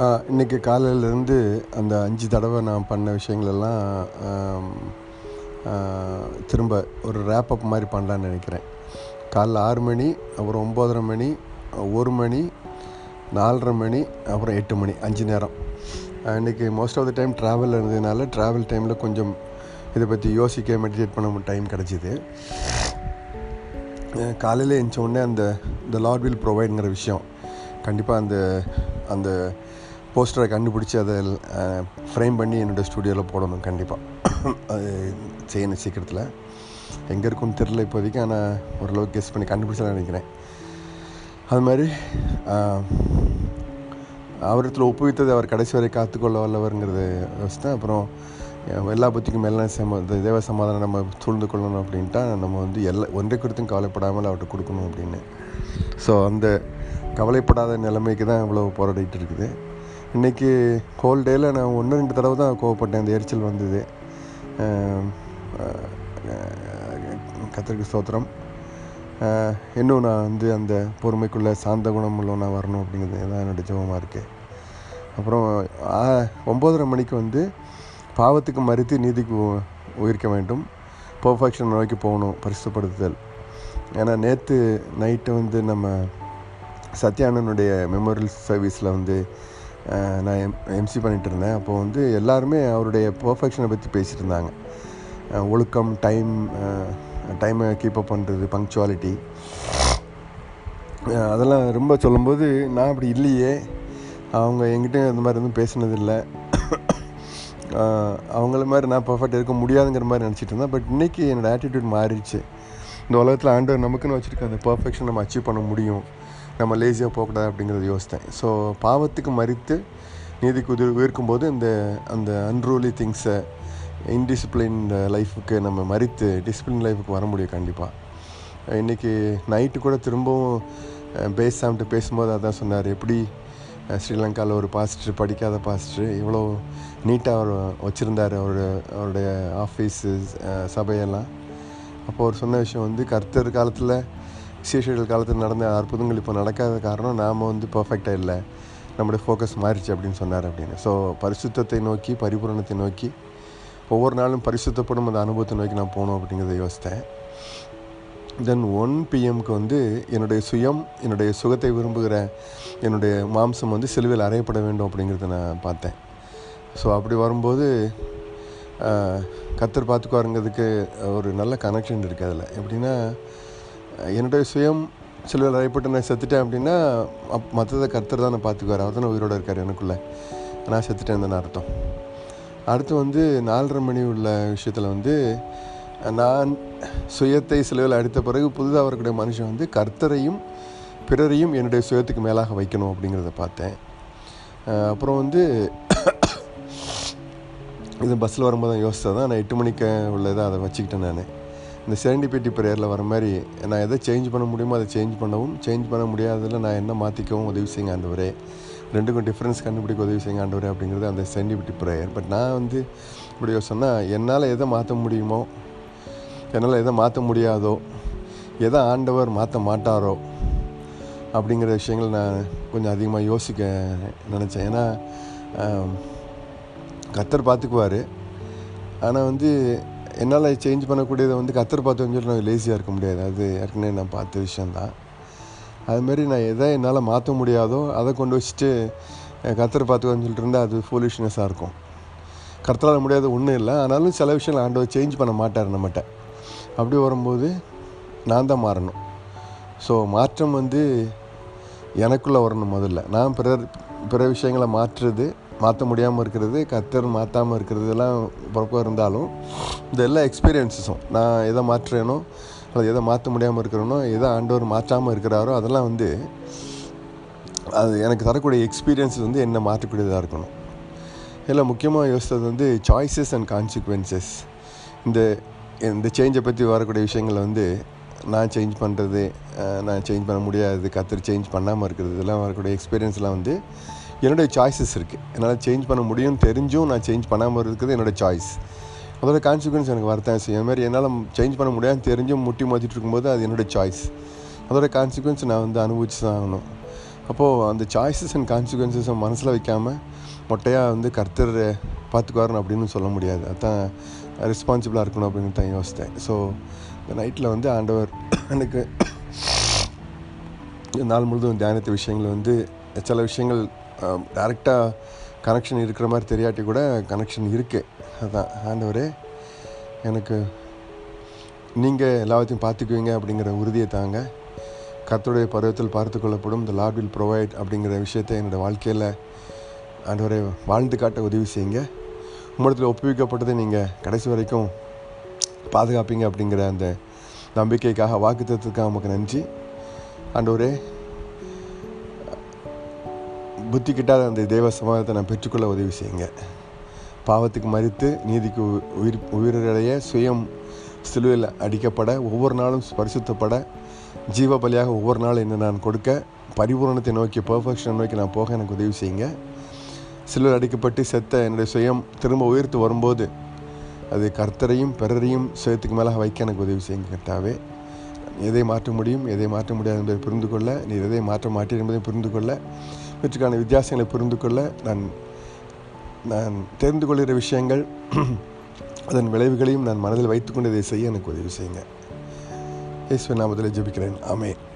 இன்றைக்கி காலையிலேருந்து அந்த அஞ்சு தடவை நான் பண்ண விஷயங்களெல்லாம் திரும்ப ஒரு ரேப்பப் மாதிரி பண்ணலான்னு நினைக்கிறேன். காலைல ஆறு மணி அப்புறம் ஒம்போதரை மணி ஒரு மணி நாலரை மணி அப்புறம் எட்டு மணி அஞ்சு நேரம். இன்றைக்கி மோஸ்ட் ஆஃப் த டைம் ட்ராவலில் இருந்ததுனால ட்ராவல் டைமில் கொஞ்சம் இதை பற்றி யோசிக்க மெடிடேட் பண்ண டைம் கிடச்சிது. காலையில் எழுந்த உடனே அந்த த லார்ட் வில் ப்ரொவைடுங்கிற விஷயம். கண்டிப்பாக அந்த அந்த போஸ்டரை கண்டுபிடிச்சி அதை ஃப்ரேம் பண்ணி என்னோடய ஸ்டூடியோவில் போடணும் கண்டிப்பாக அது செய்யணும் சீக்கிரத்தில். எங்கே இருக்குன்னு தெரில இப்போதைக்கு ஆனால் ஓரளவுக்கு கெஸ் பண்ணி கண்டுபிடிச்சலாம் நினைக்கிறேன். அது மாதிரி அவரிடத்தில் ஒப்புவித்ததை அவர் கடைசி வரை காத்துக்கொள்ள வல்லவருங்கிறது யோசித்தேன் அப்புறம் எல்லா பற்றிக்கும் எல்லாம் சம இந்த தேவ சமாதானம் நம்ம சூழ்ந்து கொள்ளணும் அப்படின்ட்டா நம்ம வந்து எல்லா ஒன்றை குறித்தும் கவலைப்படாமல் அவர்கிட்ட கொடுக்கணும் அப்படின்னு. ஸோ அந்த கவலைப்படாத நிலைமைக்கு தான் இவ்வளோ போராடிட்டு இருக்குது. இன்றைக்கி ஹோல் டேயில் நான் ஒன்று ரெண்டு தடவை தான் கோவப்பட்டேன். அந்த எரிச்சல் வந்தது. கத்திரிக்கு ஸ்தோத்திரம். இன்னும் நான் வந்து அந்த பொறுமைக்குள்ளே சாந்த குணம் உள்ளவனாக வரணும் அப்படிங்கிறது தான் என்னோடய ஜெபமாக இருக்குது அப்புறம் ஒம்போதரை மணிக்கு வந்து பாவத்துக்கு மறுத்து நீதிக்கு உ- உயிர்க்க வேண்டும். பர்ஃபெக்ஷன் நோக்கி போகணும் பரிசுப்படுத்துதல் ஏன்னா நேற்று நைட்டு வந்து நம்ம சத்யானனுடைய மெமோரியல் சர்வீஸில் வந்து நான் எம் எம்சி பண்ணிகிட்டு இருந்தேன் அப்போ வந்து எல்லாருமே அவருடைய பர்ஃபெக்ஷனை பற்றி பேசிகிட்டு இருந்தாங்க ஒழுக்கம் டைம் டைமை கீப்பப் பண்ணுறது பங்க்சுவாலிட்டி அதெல்லாம் ரொம்ப சொல்லும்போது நான் அப்படி இல்லையே. அவங்க எங்கிட்டையும் இந்த மாதிரி எதுவும் பேசினதில்லை. அவங்கள மாதிரி நான் பர்ஃபெக்ட் இருக்க முடியாதுங்கிற மாதிரி நினச்சிட்டு இருந்தேன். பட் இன்றைக்கி என்னோடய ஆட்டிடியூட் மாறிடுச்சு. இந்த உலகத்தில் ஆண்டவர் நமக்குன்னு வச்சுருக்க அந்த பர்ஃபெக்ஷன் நம்ம அச்சீவ் பண்ண முடியும். நம்ம லேசியாக போகக்கூடாது அப்படிங்கிறத யோசித்தேன். ஸோ பாவத்துக்கு மறித்து நீதிக்கு உதிர் உயர்க்கும்போது இந்த அந்த அன்ரூலி திங்ஸை இன்டிசிப்ளின் லைஃபுக்கு நம்ம மறித்து டிசிப்ளின் லைஃபுக்கு வர முடியும் கண்டிப்பாக இன்றைக்கி நைட்டு கூட திரும்பவும் பேஸ் சாம்ட்டு பேசும்போது அதான் சொன்னார். எப்படி ஸ்ரீலங்காவில் ஒரு பாஸ்டர் படிக்காத பாஸ்டர் இவ்வளோ நீட்டாக அவர் வச்சுருந்தார் அவரோட அவருடைய ஆஃபீஸு சபையெல்லாம். அப்போ அவர் சொன்ன விஷயம் வந்து கர்த்தர் காலத்தில் சீஷர்கள் காலத்தில் நடந்த அற்புதங்கள் இப்போ நடக்காத காரணம் நாம் வந்து பர்ஃபெக்டாக இல்லை. நம்முடைய ஃபோக்கஸ் மாறிச்சு அப்படின்னு சொன்னார் அப்படின்னு. ஸோ பரிசுத்தத்தை நோக்கி பரிபூரணத்தை நோக்கி ஒவ்வொரு நாளும் பரிசுத்தப்படும் அந்த அனுபவத்தை நோக்கி நான் போகணும் அப்படிங்கிறத யோசித்தேன். தென் ஒன் பிஎம்க்கு வந்து என்னுடைய சுயம் என்னுடைய சுகத்தை விரும்புகிற என்னுடைய மாம்சம் வந்து சிலுவையில் அறையப்பட வேண்டும் அப்படிங்கிறத நான் பார்த்தேன். ஸோ அப்படி வரும்போது கத்தர் பார்த்துக்குவாருங்கிறதுக்கு ஒரு நல்ல கனெக்ஷன் இருக்குது அதில். எப்படின்னா என்னுடைய சுயம் சிலுவையில் அறையப்பட்டு நான் செத்துட்டேன் அப்படின்னா அப் மற்றதை கர்த்தர் தான் நான் பார்த்துக்குவார். அவர் தான் உயிரோடு இருக்கார் எனக்குள்ளே. நான் செத்துட்டேன் தானே அர்த்தம். அடுத்து வந்து நாலரை மணி உள்ள விஷயத்தில் வந்து நான் சுயத்தை சிலுவையில் அடித்த பிறகு புதுதாக வரக்கூடிய மனுஷன் வந்து கர்த்தரையும் பிறரையும் என்னுடைய சுயத்துக்கு மேலாக வைக்கணும் அப்படிங்கிறத பார்த்தேன். அப்புறம் வந்து இது பஸ்ஸில் வரும்போது தான் யோசித்தா தான் நான் எட்டு மணிக்கு உள்ளதை அதை வச்சுக்கிட்டேன் நான். இந்த செரண்டிபிட்டி ப்ரேயரில் வர மாதிரி நான் எதை சேஞ்ச் பண்ண முடியுமோ அதை சேஞ்ச் பண்ணவும் சேஞ்ச் பண்ண முடியாததில் நான் என்ன மாற்றிக்கவும் உதவி செய்யுங்க ஆண்டவரே. ரெண்டுக்கும் டிஃப்ரென்ஸ் கண்டுபிடிக்க உதவி செய்யுங்க ஆண்டவரே அப்படிங்கிறது அந்த செரண்டிபிட்டி ப்ரேயர் பட் நான் வந்து இப்படி சொன்னால் என்னால் எதை மாற்ற முடியுமோ என்னால் எதை மாற்ற முடியாதோ எதை ஆண்டவர் மாற்ற மாட்டாரோ அப்படிங்கிற விஷயங்கள் நான் கொஞ்சம் அதிகமாக யோசிக்க நினச்சேன். ஏன்னா கத்தர் பார்த்துக்குவார் ஆனால் வந்து என்னால் சேஞ்ச் பண்ணக்கூடியதை வந்து கத்தர் பார்த்து சொல்லி நான் லேசியாக இருக்க முடியாது. அது ஏற்கனவே நான் பார்த்த விஷயந்தான் அதுமாரி நான் எதை என்னால் மாற்ற முடியாதோ அதை கொண்டு வச்சுட்டு கத்தர் பார்த்துக்கோன்னு சொல்லிட்டு இருந்தால் அது ஃபூலிஷ்னஸாக இருக்கும். கர்த்தரால் முடியாத ஒன்றும் இல்லை. ஆனாலும் சில விஷயங்கள் ஆண்டவர் சேஞ்ச் பண்ண மாட்டார் நம்மகிட்ட. அப்படி வரும்போது நான் தான் மாறணும். ஸோ மாற்றம் வந்து எனக்குள்ளே வரணும் முதல்ல. நான் பிற பிற விஷயங்களை மாற்றுறது மாற்ற முடியாமல் இருக்கிறது கத்தர் மாற்றாமல் இருக்கிறது எல்லாம் பக்கம் இருந்தாலும் இந்த எல்லா எக்ஸ்பீரியன்ஸஸும் நான் எதை மாற்றுறேனோ அல்லது எதை மாற்ற முடியாமல் இருக்கிறேனோ எதை ஆண்டவர் மாற்றாமல் இருக்கிறாரோ அதெல்லாம் வந்து அது எனக்கு தரக்கூடிய எக்ஸ்பீரியன்ஸ் வந்து என்ன மாற்றக்கூடியதாக இருக்கணும். இதில் முக்கியமாக யோசித்தது வந்து சாய்ஸஸ் அண்ட் கான்சிக்வன்சஸ் இந்த இந்த சேஞ்சை பற்றி வரக்கூடிய விஷயங்களை வந்து நான் சேஞ்ச் பண்ணுறது நான் சேஞ்ச் பண்ண முடியாது கத்தர் சேஞ்ச் பண்ணாமல் இருக்கிறது இதெல்லாம் வரக்கூடிய எக்ஸ்பீரியன்ஸ்லாம் வந்து என்னுடைய சாய்ஸஸ் இருக்குது என்னால் சேஞ்ச் பண்ண முடியும் தெரிஞ்சும் நான் சேஞ்ச் பண்ணாமல் இருக்கிறது என்னோடய சாய்ஸ் அதோட கான்சிக்வன்ஸ் எனக்கு வரத்தான் செய்யும் மாதிரி என்னால் சேஞ்ச் பண்ண முடியாதுன்னு தெரிஞ்சும் முட்டி மோதிட்டு இருக்கும்போது அது என்னோடய சாய்ஸ் அதோட கான்சிக்வன்ஸ் நான் வந்து அனுபவிச்சு தான் ஆகணும். அப்போது அந்த சாய்ஸஸ் அண்ட் கான்சிக்வன்சஸை மனசில் வைக்காமல் மொட்டையாக வந்து கர்த்தர் பார்த்துக்குவாருன்னு அப்படின்னு சொல்ல முடியாது. அதான் ரெஸ்பான்சிபிளாக இருக்கணும் அப்படின்னு தான் யோசித்தேன். ஸோ இந்த நைட்டில் வந்து ஆண்டவர் எனக்கு நாள் முழுதும் தியானித்த விஷயங்கள் வந்து சில விஷயங்கள் டேரெக்டாக கனெக்ஷன் இருக்கிற மாதிரி தெரியாட்டி கூட கனெக்ஷன் இருக்குது அதுதான் ஆண்டவரே எனக்கு நீங்கள் எல்லாத்தையும் பார்த்துக்குவீங்க அப்படிங்கிற உறுதியை தாங்க. கத்துடைய பருவத்தில் பார்த்து கொள்ளப்படும் இந்த லார்ட் வில் ப்ரொவைட் அப்படிங்கிற விஷயத்தை என்னோடய வாழ்க்கையில் ஆண்டவரை வாழ்ந்து காட்ட உதவி செய்யுங்க. உம்மிடத்தில் ஒப்புவிக்கப்பட்டதை நீங்கள் கடைசி வரைக்கும் பாதுகாப்பீங்க அப்படிங்கிற அந்த நம்பிக்கைக்காக வாக்குத்தத்துக்காக நமக்கு நன்றி. ஆண்டவரே புத்தி கிட்டாத அந்த தெய்வ சமாதத்தை நான் பெற்றுக்கொள்ள உதவி செய்யுங்க. பாவத்துக்கு மறித்து நீதிக்கு உயிர் உயிரிழைய சுயம் சிலுவையில் அடிக்கப்பட ஒவ்வொரு நாளும் பரிசுத்தப்பட ஜீவ பலியாக ஒவ்வொரு நாளும் என்ன நான் கொடுக்க பரிபூரணத்தை நோக்கி பர்ஃபெக்ஷனை நோக்கி நான் போக எனக்கு உதவி செய்யுங்க. சிலுவையில் அடிக்கப்பட்டு செத்த என்னுடைய சுயம் திரும்ப உயிர்த்து வரும்போது அது கர்த்தரையும் பிறரையும் சுயத்துக்கு மேலாக வைக்க எனக்கு உதவி செய்யுங்க கர்த்தாவே. எதை மாற்ற முடியும் எதை மாற்ற முடியாது என்பதை புரிந்து கொள்ள நீ எதை மாற்ற மாட்டேன் என்பதை புரிந்து கொள்ள இவற்றுக்கான வித்தியாசங்களை புரிந்து கொள்ள நான் நான் தெரிந்து கொள்கிற விஷயங்கள் அதன் விளைவுகளையும் நான் மனதில் வைத்துக்கொண்டு இதை செய்ய எனக்கு உதவி செய்யுங்க. இயேசுவின் நாமத்தில் ஜெபிக்கிறேன். ஆமென்.